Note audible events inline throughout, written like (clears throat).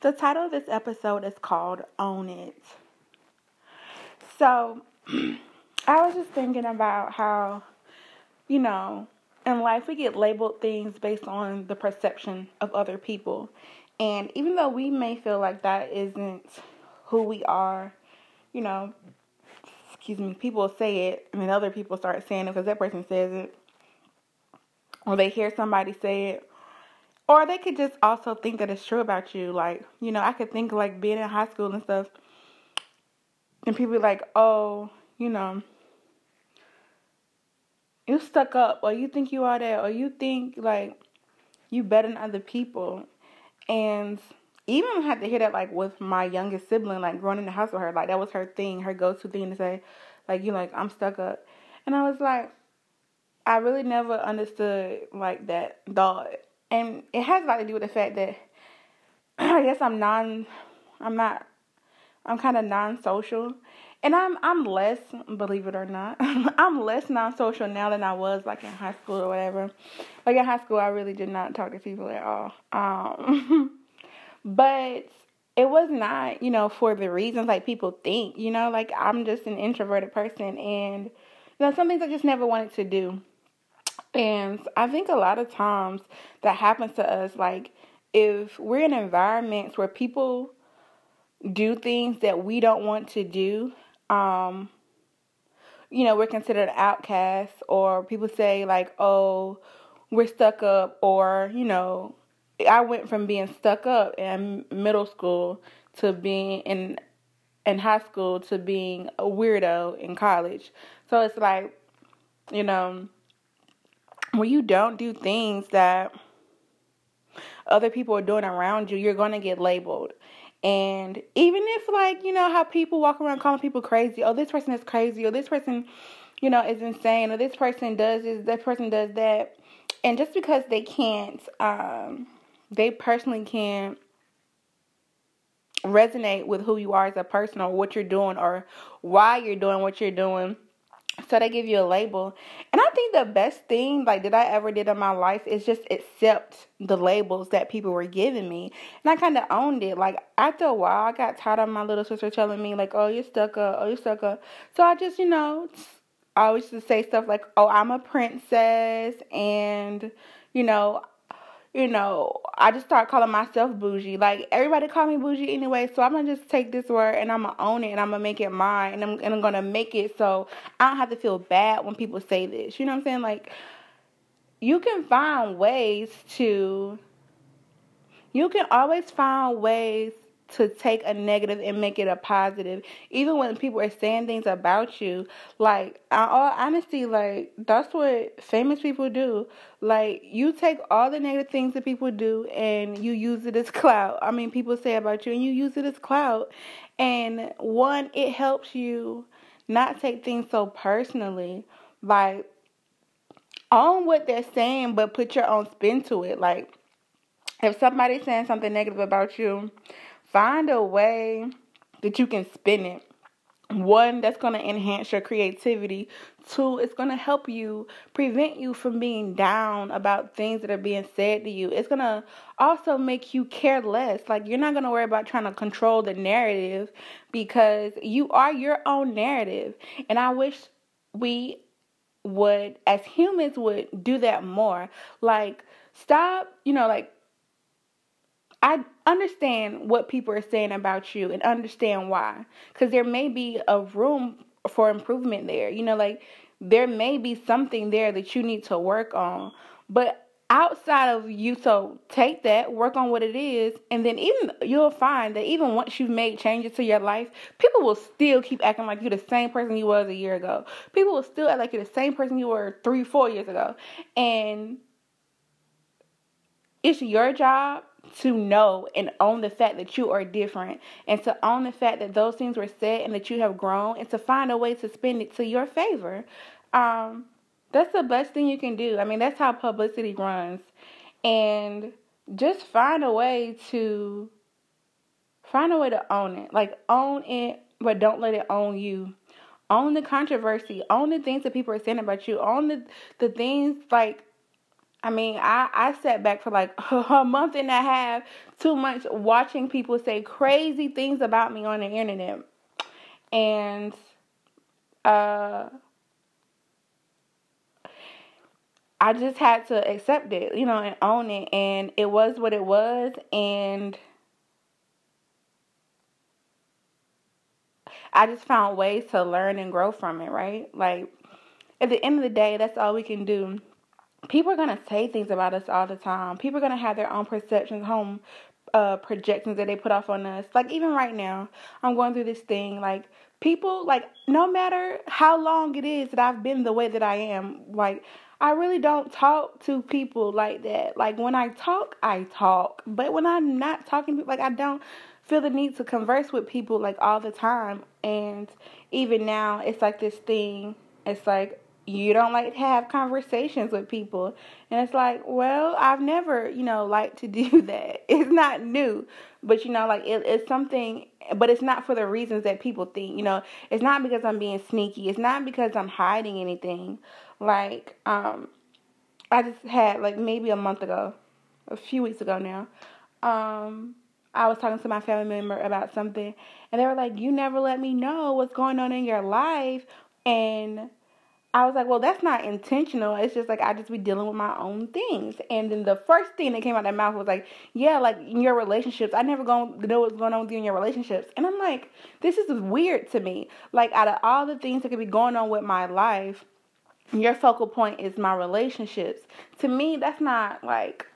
The title of this episode is called Own It. So, (clears throat) I was just thinking about how, you know, in life we get labeled things based on the perception of other people. And even though we may feel like that isn't who we are, you know, excuse me, people say it and then other people start saying it because that person says it. Or they hear somebody say it or they could just also think that it's true about you. Like, you know, I could think like being in high school and stuff, and people like, oh, you know, you stuck up, or you think you are that, or you think like you better than other people. And even had to hear that like with my youngest sibling, like growing in the house with her, like that was her thing, her go to thing to say, like, you like, I'm stuck up. And I was like, I really never understood like that thought and it has a lot to do with the fact that (clears throat) I guess I'm non, I'm not, I'm kind of non-social, and I'm I'm less, believe it or not, (laughs) I'm less non-social now than I was like in high school or whatever. Like in high school, I really did not talk to people at all. Um, (laughs) but it was not, you know, for the reasons like people think. You know, like I'm just an introverted person, and you know, some things I just never wanted to do. And I think a lot of times that happens to us, like if we're in environments where people do things that we don't want to do, um, you know, we're considered outcasts, or people say, like, oh, we're stuck up, or, you know, I went from being stuck up in middle school to being in in high school to being a weirdo in college. So it's like, you know, when you don't do things that other people are doing around you, you're going to get labeled. And even if, like, you know, how people walk around calling people crazy, oh, this person is crazy, or this person, you know, is insane, or this person does this, this person does that. And just because they can't, um, they personally can't resonate with who you are as a person or what you're doing or why you're doing what you're doing so they give you a label. And I think the best thing like that I ever did in my life is just accept the labels that people were giving me. And I kind of owned it. Like after a while, I got tired of my little sister telling me like, "Oh, you're stuck up. Oh, you're stuck up." So I just, you know, I always just say stuff like, "Oh, I'm a princess," and you know, you know, I just start calling myself bougie. Like everybody call me bougie anyway, so I'm gonna just take this word and I'm gonna own it and I'm gonna make it mine and I'm and I'm gonna make it so I don't have to feel bad when people say this. You know what I'm saying? Like you can find ways to you can always find ways to take a negative and make it a positive. Even when people are saying things about you, like all honesty, like that's what famous people do. Like you take all the negative things that people do and you use it as (laughs) clout. I mean, people say about you and you use it as clout. And one, it helps you not take things so personally. Like own what they're saying, but put your own spin to it. Like if somebody's saying something negative about you, Find a way that you can spin it. One, that's going to enhance your creativity. Two, it's going to help you prevent you from being down about things that are being said to you. It's going to also make you care less. Like, you're not going to worry about trying to control the narrative because you are your own narrative. And I wish we would, as humans, would do that more. Like, stop, you know, like, I understand what people are saying about you and understand why. Because there may be a room for improvement there. You know, like there may be something there that you need to work on. But outside of you, so take that, work on what it is, and then even you'll find that even once you've made changes to your life, people will still keep acting like you're the same person you was a year ago. People will still act like you're the same person you were three, four years ago. And it's your job to know and own the fact that you are different and to own the fact that those things were said and that you have grown and to find a way to spend it to your favor. Um, that's the best thing you can do. I mean, that's how publicity runs. And just find a way to find a way to own it. Like own it, but don't let it own you. Own the controversy. Own the things that people are saying about you. Own the the things like I mean, I, I sat back for like (laughs) a month and a half, two months, watching people say crazy things about me on the internet. And uh, I just had to accept it, you know, and own it. And it was what it was. And I just found ways to learn and grow from it, right? Like, at the end of the day, that's all we can do. People are going to say things about us all the time. People are going to have their own perceptions, home uh, projections that they put off on us. Like, even right now, I'm going through this thing. Like, people, like, no matter how long it is that I've been the way that I am, like, I really don't talk to people like that. Like when I talk, I talk. But when I'm not talking, like I don't feel the need to converse with people like all the time. And even now, it's like this thing. It's like you don't like to have conversations with people. And it's like, well, I've never, you know, liked to (laughs) do that. It's not new. But, you know, like it, it's something, but it's not for the reasons that people think. You know, it's not because I'm being sneaky. It's not because I'm hiding anything. Like, um, I just had, like, maybe a month ago, a few weeks ago now, um, I was talking to my family member about something, and they were like, You never let me know what's going on in your life. And I was like, well, that's not intentional. It's just like I just be dealing with my own things. And then the first thing that came out of their mouth was like, yeah, like in your relationships, I never going to know what's going on with you in your relationships. And I'm like, this is weird to me. Like out of all the things that could be going on with my life, your focal point is my relationships. To me, that's not like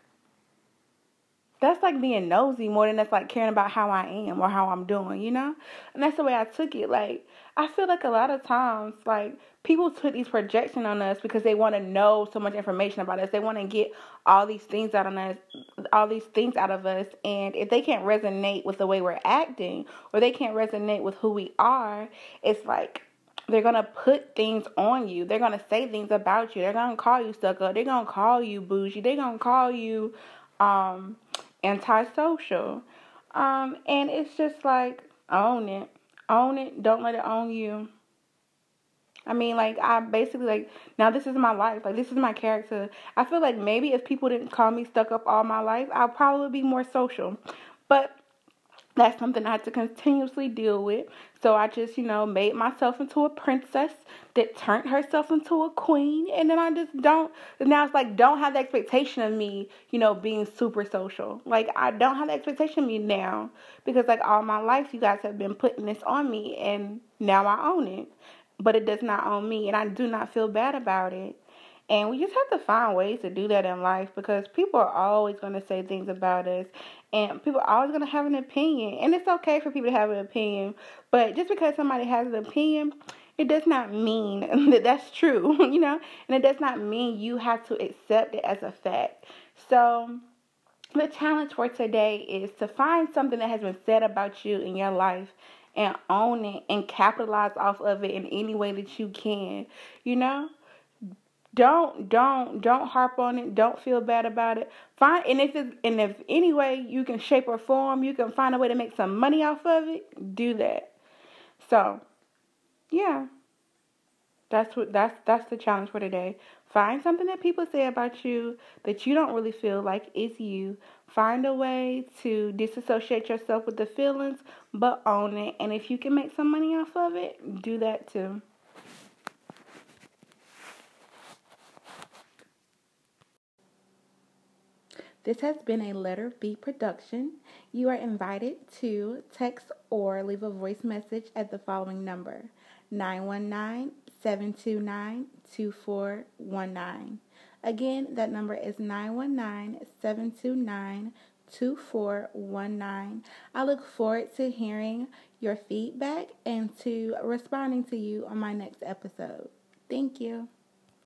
that's like being nosy more than that's like caring about how I am or how I'm doing, you know? And that's the way I took it. Like I feel like a lot of times, like people put these projections on us because they want to know so much information about us. They want to get all these things out of us, all these things out of us. And if they can't resonate with the way we're acting, or they can't resonate with who we are, it's like they're gonna put things on you. They're gonna say things about you. They're gonna call you stuck up. They're gonna call you bougie. They're gonna call you um, antisocial. Um, and it's just like own it own it. Don't let it own you. I mean, like, I basically, like, now this is my life. Like, this is my character. I feel like maybe if people didn't call me stuck up all my life, I'll probably be more social. But that's something I had to continuously deal with. So I just, you know, made myself into a princess that turned herself into a queen. And then I just don't, now it's like, don't have the expectation of me, you know, being super social. Like, I don't have the expectation of me now because, like, all my life, you guys have been putting this on me, and now I own it. But it does not own me, and I do not feel bad about it. And we just have to find ways to do that in life because people are always going to say things about us and people are always going to have an opinion. And it's okay for people to have an opinion, but just because somebody has an opinion, it does not mean (laughs) that that's true, (laughs) you know, and it does not mean you have to accept it as a fact. So, the challenge for today is to find something that has been said about you in your life and own it and capitalize off of it in any way that you can, you know? don't don't don't harp on it. Don't feel bad about it. Find and if it's and if any way you can shape or form you can find a way to make some money off of it do that. So yeah that's what that's that's the challenge for today. Find something that people say about you that you don't really feel like is you. Find a way to disassociate yourself with the feelings but own it. And if you can make some money off of it do that too. This has been a Letter B production. You are invited to text or leave a voice message at the following number 919 729 2419. Again, that number is 919 729 2419. I look forward to hearing your feedback and to responding to you on my next episode. Thank you.